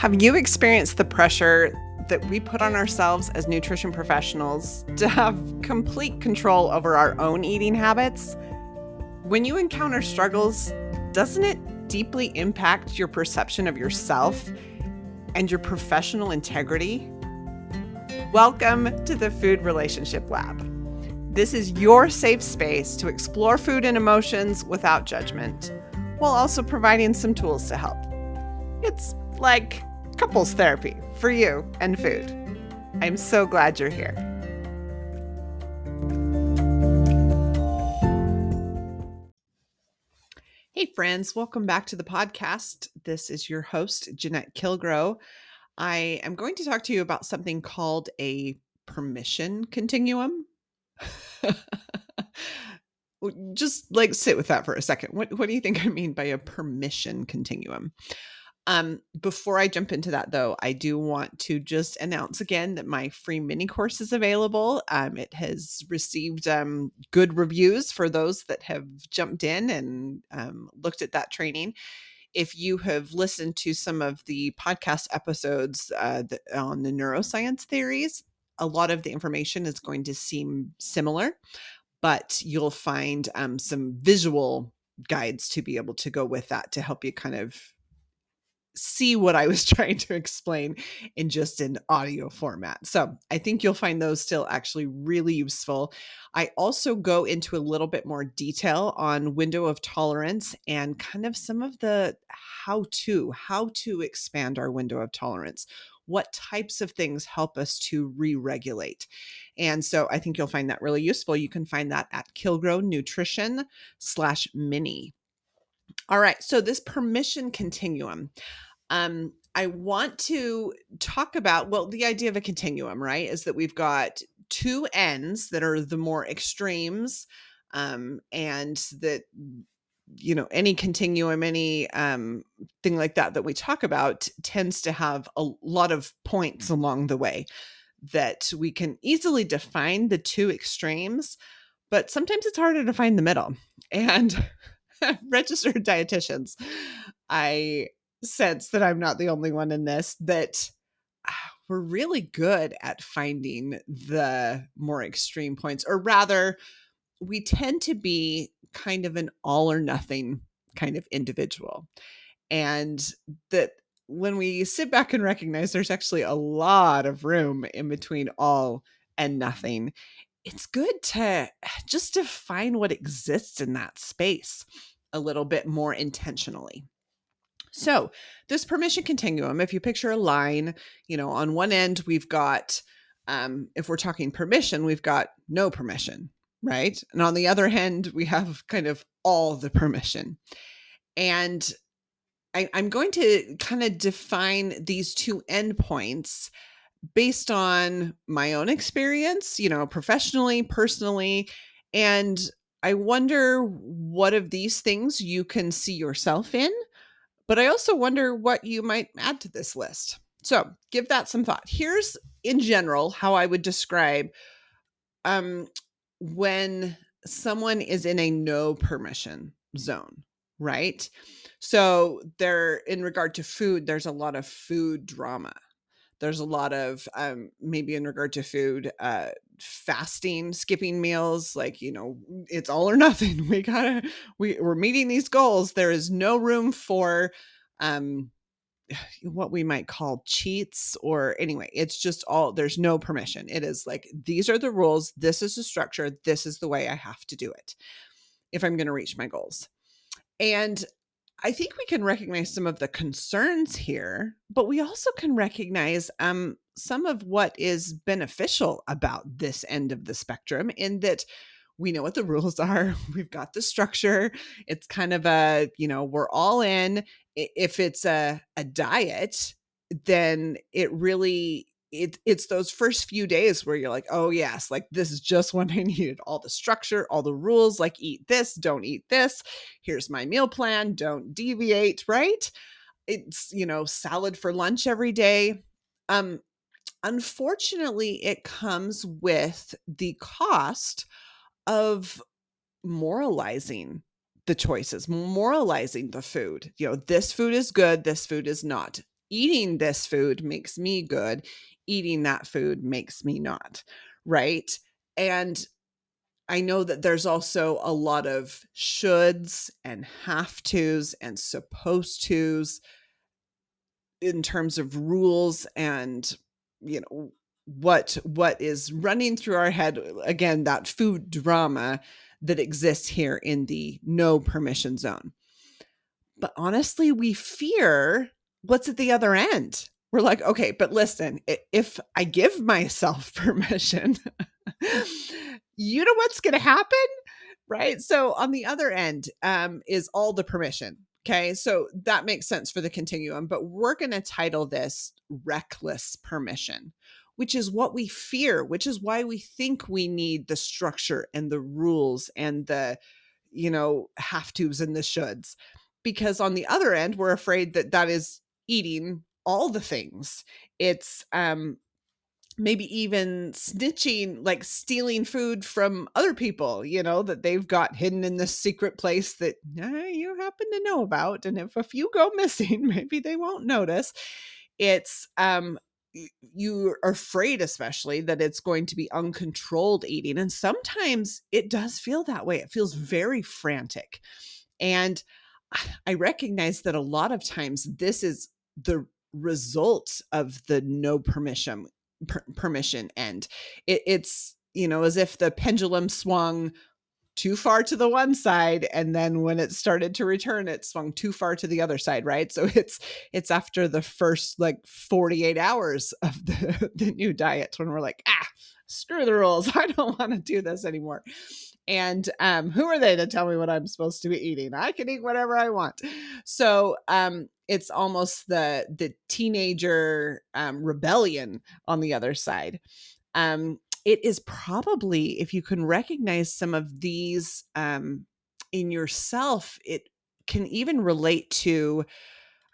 Have you experienced the pressure that we put on ourselves as nutrition professionals to have complete control over our own eating habits? When you encounter struggles, doesn't it deeply impact your perception of yourself and your professional integrity? Welcome to the Food Relationship Lab. This is your safe space to explore food and emotions without judgment, while also providing some tools to help. It's like couples therapy for you and food. I'm so glad you're here. Hey, friends, welcome back to the podcast. This is your host, Jeanette Kilgrow. I am going to talk to you about something called a permission continuum. Just like sit with that for a second. What, what do you think I mean by a permission continuum? Um, before I jump into that, though, I do want to just announce again that my free mini course is available. Um, it has received um, good reviews for those that have jumped in and um, looked at that training. If you have listened to some of the podcast episodes uh, on the neuroscience theories, a lot of the information is going to seem similar, but you'll find um, some visual guides to be able to go with that to help you kind of see what I was trying to explain in just an audio format. So I think you'll find those still actually really useful. I also go into a little bit more detail on window of tolerance and kind of some of the how to, how to expand our window of tolerance. What types of things help us to re regulate? And so I think you'll find that really useful. You can find that at Kilgrow Nutrition slash mini. All right. So this permission continuum. Um, I want to talk about, well, the idea of a continuum, right, is that we've got two ends that are the more extremes, um, and that you know any continuum any um thing like that that we talk about tends to have a lot of points along the way that we can easily define the two extremes but sometimes it's harder to find the middle and registered dietitians i sense that I'm not the only one in this, that ah, we're really good at finding the more extreme points, or rather, we tend to be kind of an all or nothing kind of individual. And that when we sit back and recognize there's actually a lot of room in between all and nothing, it's good to just define what exists in that space a little bit more intentionally. So, this permission continuum, if you picture a line, you know, on one end, we've got, um, if we're talking permission, we've got no permission, right? And on the other hand, we have kind of all the permission. And I, I'm going to kind of define these two endpoints based on my own experience, you know, professionally, personally. And I wonder what of these things you can see yourself in but I also wonder what you might add to this list. So give that some thought. Here's, in general, how I would describe um, when someone is in a no permission zone, right? So there, in regard to food, there's a lot of food drama. There's a lot of um, maybe in regard to food, uh, fasting, skipping meals, like, you know, it's all or nothing. We gotta, we, we're meeting these goals. There is no room for, um, what we might call cheats or anyway it's just all there's no permission it is like these are the rules this is the structure this is the way i have to do it if i'm going to reach my goals and i think we can recognize some of the concerns here but we also can recognize um, some of what is beneficial about this end of the spectrum in that we know what the rules are we've got the structure it's kind of a you know we're all in if it's a, a diet then it really it, it's those first few days where you're like oh yes like this is just what i needed all the structure all the rules like eat this don't eat this here's my meal plan don't deviate right it's you know salad for lunch every day um Unfortunately, it comes with the cost of moralizing the choices, moralizing the food. You know, this food is good, this food is not. eating this food makes me good, eating that food makes me not, right? And I know that there's also a lot of shoulds and have tos and supposed tos in terms of rules and you know what what is running through our head again that food drama that exists here in the no permission zone but honestly we fear what's at the other end we're like okay but listen if i give myself permission you know what's going to happen? Right? So on the other end um, is all the permission okay? So that makes sense for the continuum but we're going to title this reckless permission which is what we fear which is why we think we need the structure and the rules and the you know have tos and the shoulds because on the other end we're afraid that that is eating all the things. It's um maybe even snitching like stealing food from other people you know that they've got hidden in this secret place that eh, you happen to know about and if a few go missing maybe they won't notice. It's um you are afraid especially that it's going to be uncontrolled eating and sometimes it does feel that way. It feels very frantic. And i recognize that a lot of times this is the result of the no permission per- permission end. It, it's you know as if the pendulum swung too far to the one side and then when it started to return it swung too far to the other side right? So it's it's after the first like 48 hours of the the new diet when we're like ah screw the rules. I don't want to do this anymore. And um who are they to tell me what i'm supposed to be eating? I can eat whatever i want. So um it's almost the the teenager um, rebellion on the other side. Um, it is probably if you can recognize some of these um, in yourself it can even relate to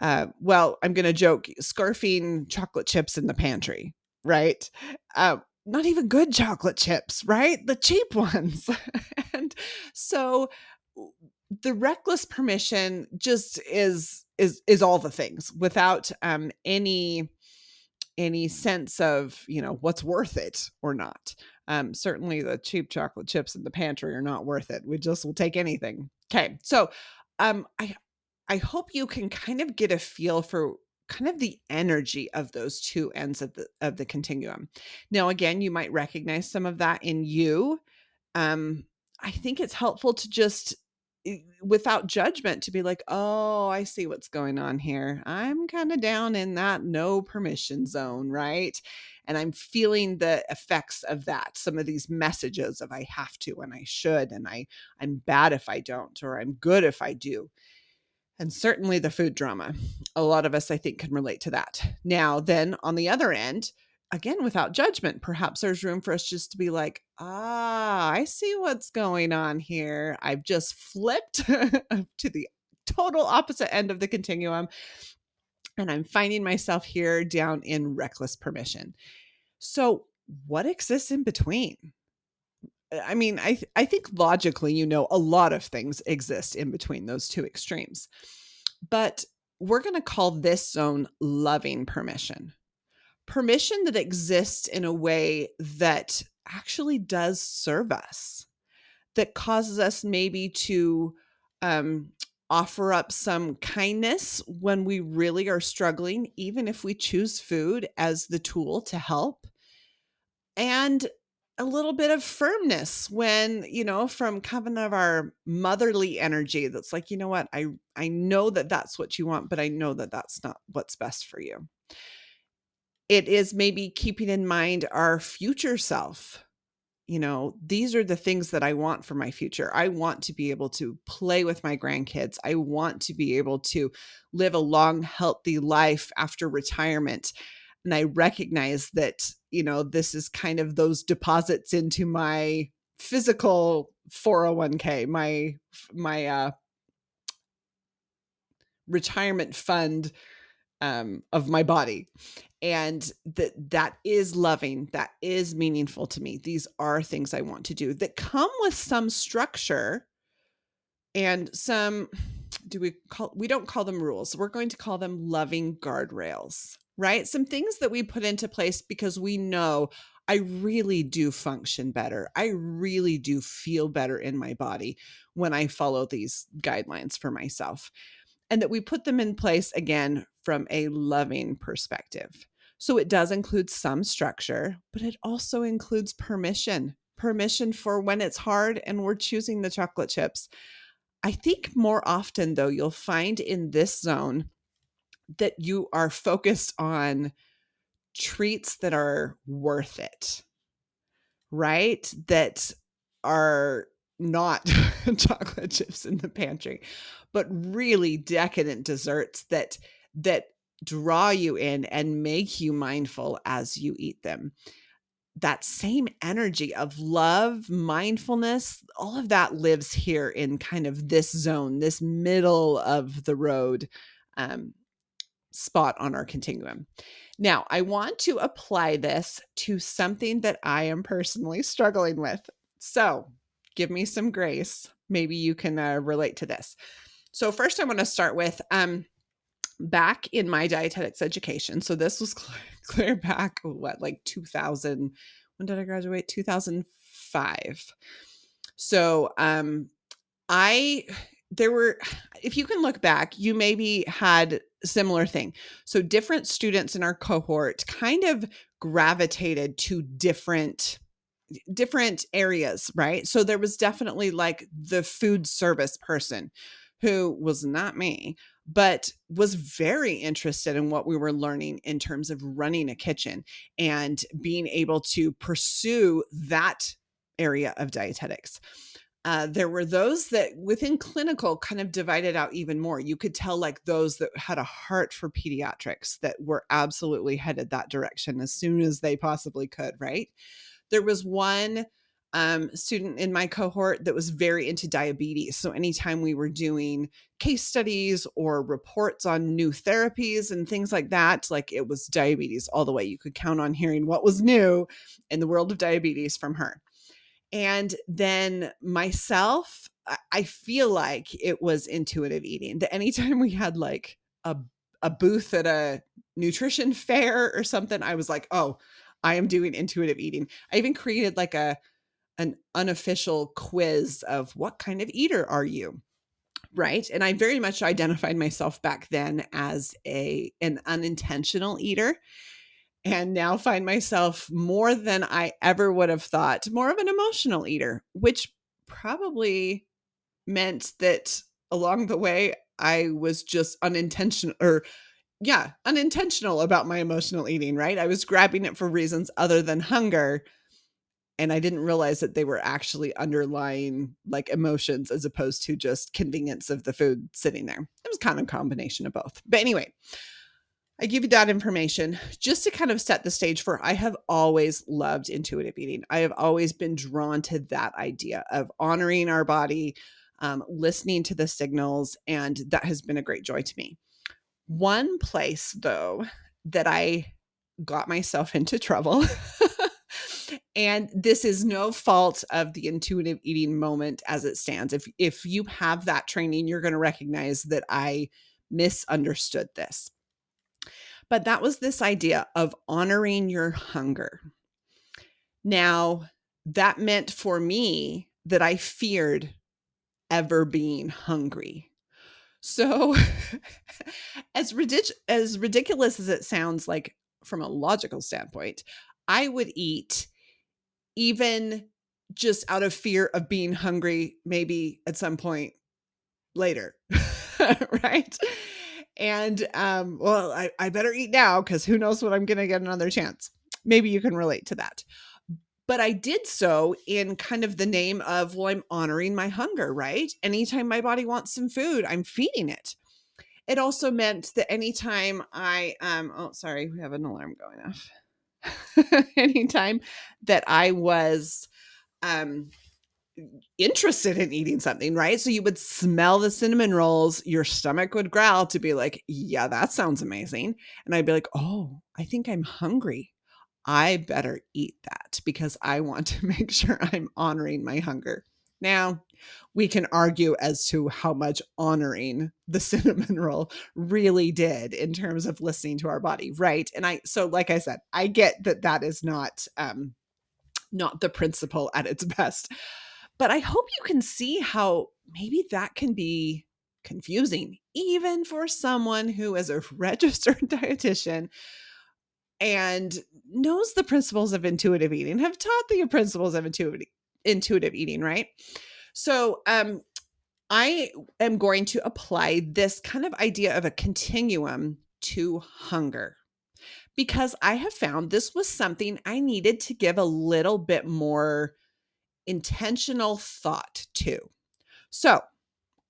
uh, well i'm going to joke scarfing chocolate chips in the pantry right? Uh, not even good chocolate chips right? The cheap ones. And so the reckless permission just is is is all the things without um any any sense of you know what's worth it or not. Um certainly the cheap chocolate chips in the pantry are not worth it. We just will take anything. Okay so um i i hope you can kind of get a feel for kind of the energy of those two ends of the of the continuum. Now again you might recognize some of that in you. Um i think it's helpful to just without judgment to be like, oh, I see what's going on here. I'm kind of down in that no permission zone, right? And I'm feeling the effects of that. Some of these messages of I have to and I should, and I I'm bad if I don't, or I'm good if I do. And certainly the food drama. A lot of us, I think, can relate to that. Now, then on the other end, again without judgment perhaps there's room for us just to be like ah i see what's going on here. I've just flipped to the total opposite end of the continuum and i'm finding myself here down in reckless permission. So what exists in between? I mean i th- i think logically you know a lot of things exist in between those two extremes but we're going to call this zone loving permission permission that exists in a way that actually does serve us, that causes us maybe to um, offer up some kindness when we really are struggling, even if we choose food as the tool to help. And a little bit of firmness when you know from coming of our motherly energy that's like you know what i i know that that's what you want but i know that that's not what's best for you it is maybe keeping in mind our future self. You know these are the things that i want for my future. I want to be able to play with my grandkids. I want to be able to live a long healthy life after retirement. And i recognize that you know this is kind of those deposits into my physical 401k my my uh retirement fund um of my body and that that is loving that is meaningful to me these are things i want to do that come with some structure and some do we call we don't call them rules. We're going to call them loving guardrails, right? Some things that we put into place because we know I really do function better. I really do feel better in my body when I follow these guidelines for myself. And that we put them in place again from a loving perspective. So it does include some structure, but it also includes permission permission for when it's hard and we're choosing the chocolate chips. I think more often, though, you'll find in this zone that you are focused on treats that are worth it, right? That are not chocolate chips in the pantry, but really decadent desserts that that draw you in and make you mindful as you eat them that same energy of love, mindfulness, all of that lives here in kind of this zone, this middle of the road um, spot on our continuum. Now, I want to apply this to something that I am personally struggling with. So, give me some grace. Maybe you can uh, relate to this. So, first, I want to start with um, back in my dietetics education. So, this was clear, clear back, what, like 2000. When did I graduate? 2005. So, um, I there were if you can look back you maybe had similar thing so different students in our cohort kind of gravitated to different different areas right so there was definitely like the food service person who was not me but was very interested in what we were learning in terms of running a kitchen and being able to pursue that area of dietetics uh, there were those that within clinical kind of divided out even more. You could tell like those that had a heart for pediatrics that were absolutely headed that direction as soon as they possibly could, right? There was one um, student in my cohort that was very into diabetes. So anytime we were doing case studies or reports on new therapies and things like that, like it was diabetes all the way. You could count on hearing what was new in the world of diabetes from her. And then myself, I feel like it was intuitive eating. That anytime we had like a a booth at a nutrition fair or something, I was like, oh, I am doing intuitive eating. I even created like a an unofficial quiz of what kind of eater are you? Right. And I very much identified myself back then as a an unintentional eater and now find myself more than I ever would have thought, more of an emotional eater, which probably meant that along the way I was just unintentional or yeah, unintentional about my emotional eating, right? I was grabbing it for reasons other than hunger and I didn't realize that they were actually underlying like emotions as opposed to just convenience of the food sitting there. It was kind of a combination of both. But anyway, I give you that information just to kind of set the stage for I have always loved intuitive eating. I have always been drawn to that idea of honoring our body, um, listening to the signals, and that has been a great joy to me. One place, though, that I got myself into trouble. And this is no fault of the intuitive eating moment as it stands. If if you have that training, you're going to recognize that I misunderstood this but that was this idea of honoring your hunger. Now, that meant for me that I feared ever being hungry. So, as, ridic- as ridiculous as it sounds like from a logical standpoint, I would eat even just out of fear of being hungry, maybe at some point later, right? And um, well, I, I better eat now because who knows when I'm going to get another chance. Maybe you can relate to that. But I did so in kind of the name of, well, I'm honoring my hunger, right? Anytime my body wants some food, I'm feeding it. It also meant that anytime I, um, oh, sorry, we have an alarm going off. anytime that I was um, interested in eating something, right? So you would smell the cinnamon rolls, your stomach would growl to be like, yeah, that sounds amazing. And I'd be like, oh, I think I'm hungry. I better eat that because I want to make sure I'm honoring my hunger. Now, we can argue as to how much honoring the cinnamon roll really did in terms of listening to our body, right? And I so like I said, I get that that is not um not the principle at its best. But I hope you can see how maybe that can be confusing even for someone who is a registered dietitian and knows the principles of intuitive eating, have taught the principles of intuitive intuitive eating, right? So, um, I am going to apply this kind of idea of a continuum to hunger because I have found this was something I needed to give a little bit more intentional thought to. So,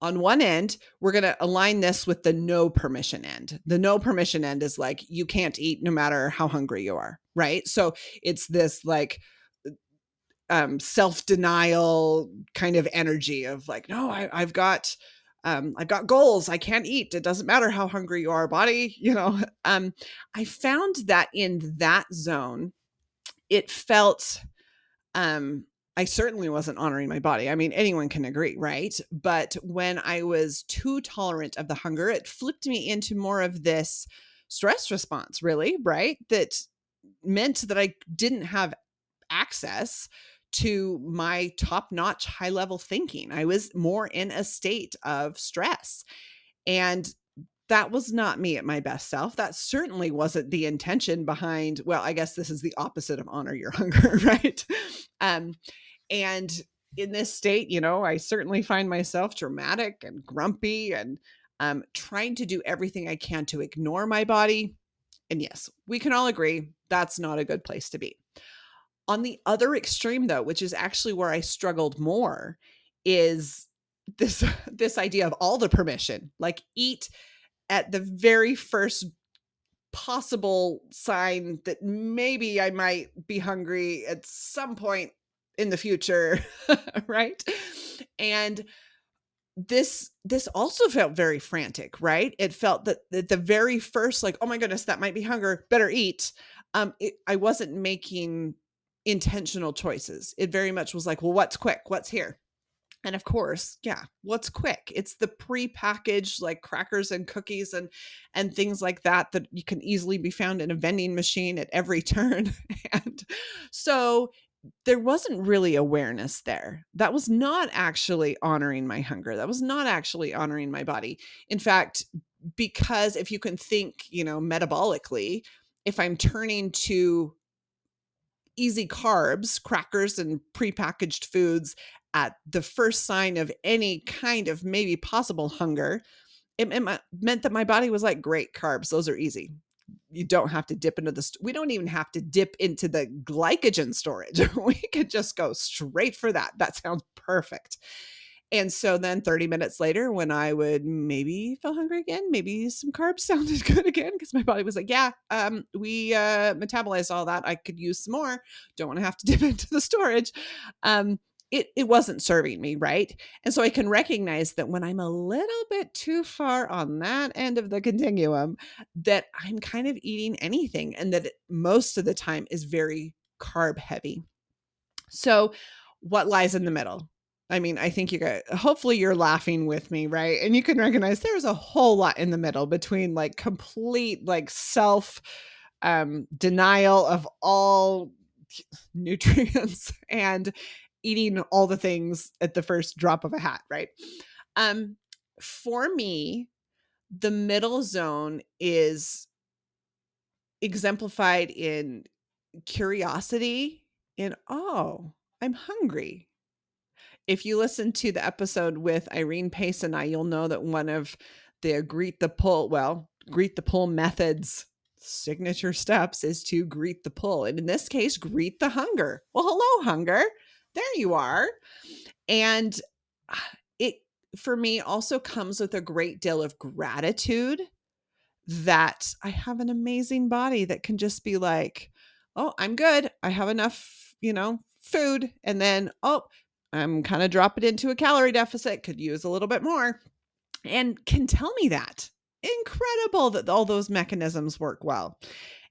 on one end, we're going to align this with the no permission end. The no permission end is like, you can't eat no matter how hungry you are, right? So it's this like um, self denial kind of energy of like, no, I, I've got. Um, I've got goals. I can't eat. It doesn't matter how hungry you are, body. You know, um, I found that in that zone, it felt um, I certainly wasn't honoring my body. I mean, anyone can agree, right? But when I was too tolerant of the hunger, it flipped me into more of this stress response, really, right? That meant that I didn't have access to my top notch high level thinking. I was more in a state of stress. And that was not me at my best self. That certainly wasn't the intention behind, well, I guess this is the opposite of honor your hunger, right? Um, and in this state, you know, I certainly find myself dramatic and grumpy and um, trying to do everything I can to ignore my body. And yes, we can all agree that's not a good place to be. On the other extreme, though, which is actually where I struggled more, is this this idea of all the permission, like eat at the very first possible sign that maybe I might be hungry at some point in the future, right? And this this also felt very frantic, right? It felt that at the very first like, oh my goodness, that might be hunger, better eat. Um it, I wasn't making intentional choices. It very much was like, well, what's quick? What's here? And of course, yeah, what's quick? It's the pre-packaged like crackers and cookies and and things like that that you can easily be found in a vending machine at every turn. and so there wasn't really awareness there. That was not actually honoring my hunger. That was not actually honoring my body. In fact, because if you can think, you know, metabolically, if I'm turning to easy carbs, crackers, and prepackaged foods at the first sign of any kind of maybe possible hunger, it, it meant that my body was like, great carbs, those are easy. You don't have to dip into the st- we don't even have to dip into the glycogen storage. We could just go straight for that. That sounds perfect and so then 30 minutes later when i would maybe feel hungry again maybe some carbs sounded good again because my body was like yeah um, we uh, metabolized all that. I could use some more. Don't want to have to dip into the storage. Um, it it wasn't serving me right? And so i can recognize that when i'm a little bit too far on that end of the continuum that i'm kind of eating anything and that it, most of the time is very carb heavy. So what lies in the middle i mean i think you got hopefully you're laughing with me right and you can recognize there's a whole lot in the middle between like complete like self um denial of all nutrients and eating all the things at the first drop of a hat, right? Um, for me, the middle zone is exemplified in curiosity in oh i'm hungry if you listen to the episode with irene pace and i you'll know that one of the greet the pull well greet the pull methods signature steps is to greet the pull and in this case greet the hunger well hello hunger there you are. And ah, it, for me, also comes with a great deal of gratitude that I have an amazing body that can just be like, oh, I'm good. I have enough, you know, food. And then, oh, I'm kind of dropping into a calorie deficit, could use a little bit more, and can tell me that. Incredible that all those mechanisms work well.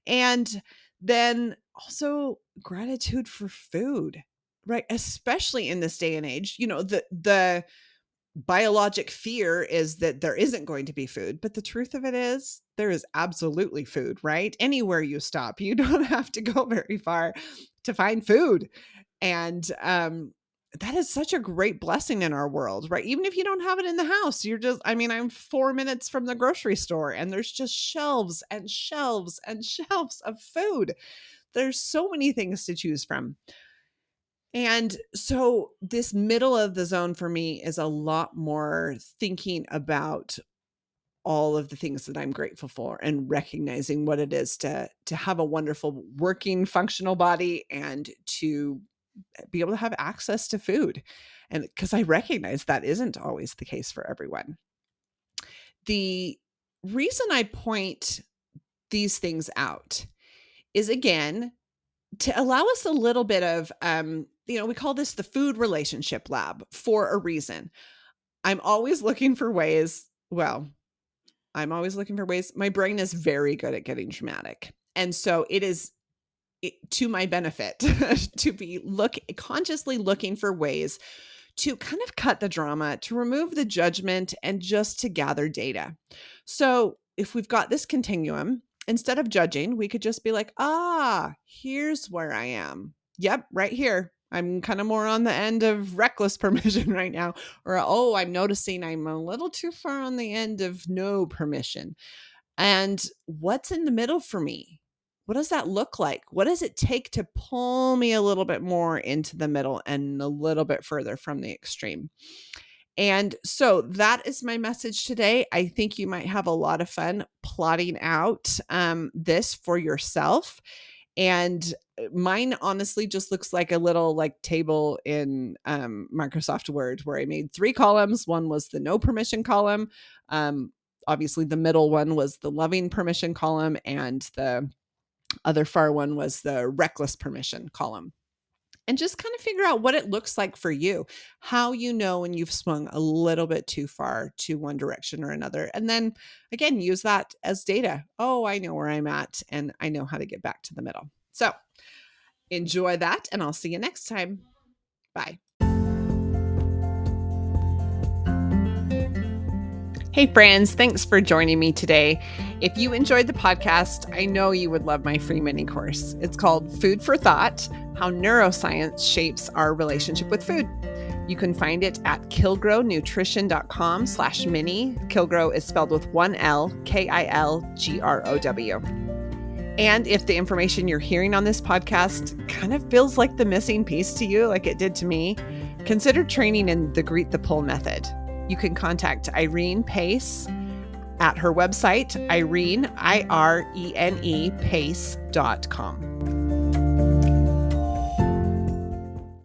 And then also gratitude for food right? Especially in this day and age, you know, the the biologic fear is that there isn't going to be food, but the truth of it is there is absolutely food, right? Anywhere you stop, you don't have to go very far to find food. And um that is such a great blessing in our world, right? Even if you don't have it in the house, you're just, I mean, I'm four minutes from the grocery store and there's just shelves and shelves and shelves of food. There's so many things to choose from. And so, this middle of the zone for me is a lot more thinking about all of the things that I'm grateful for and recognizing what it is to to have a wonderful working functional body and to be able to have access to food. And because I recognize that isn't always the case for everyone. The reason I point these things out is again to allow us a little bit of um you know we call this the food relationship lab for a reason i'm always looking for ways well i'm always looking for ways my brain is very good at getting dramatic and so it is to my benefit to be look consciously looking for ways to kind of cut the drama, to remove the judgment and just to gather data. So, if we've got this continuum, instead of judging, we could just be like, "Ah, here's where I am. Yep, right here. I'm kind of more on the end of reckless permission right now. Or, oh, I'm noticing I'm a little too far on the end of no permission. And what's in the middle for me? What does that look like? What does it take to pull me a little bit more into the middle and a little bit further from the extreme? And so that is my message today. I think you might have a lot of fun plotting out um, this for yourself. And uh, mine honestly just looks like a little like table in um, Microsoft Word where I made three columns. One was the no permission column. Um, obviously, the middle one was the loving permission column, and the other far one was the reckless permission column. And just kind of figure out what it looks like for you, how you know when you've swung a little bit too far to one direction or another. And then again, use that as data. Oh, I know where I'm at and I know how to get back to the middle. So enjoy that, and I'll see you next time. Bye. Hey, friends, thanks for joining me today. If you enjoyed the podcast, I know you would love my free mini course. It's called Food for Thought How Neuroscience Shapes Our Relationship with Food. You can find it at kilgrownutrition.com slash mini. Kilgrow is spelled with one L, K I L G R O W. And if the information you're hearing on this podcast kind of feels like the missing piece to you, like it did to me, consider training in the Greet the Pull method you can contact Irene Pace at her website, Irene, I R E N E, pace.com.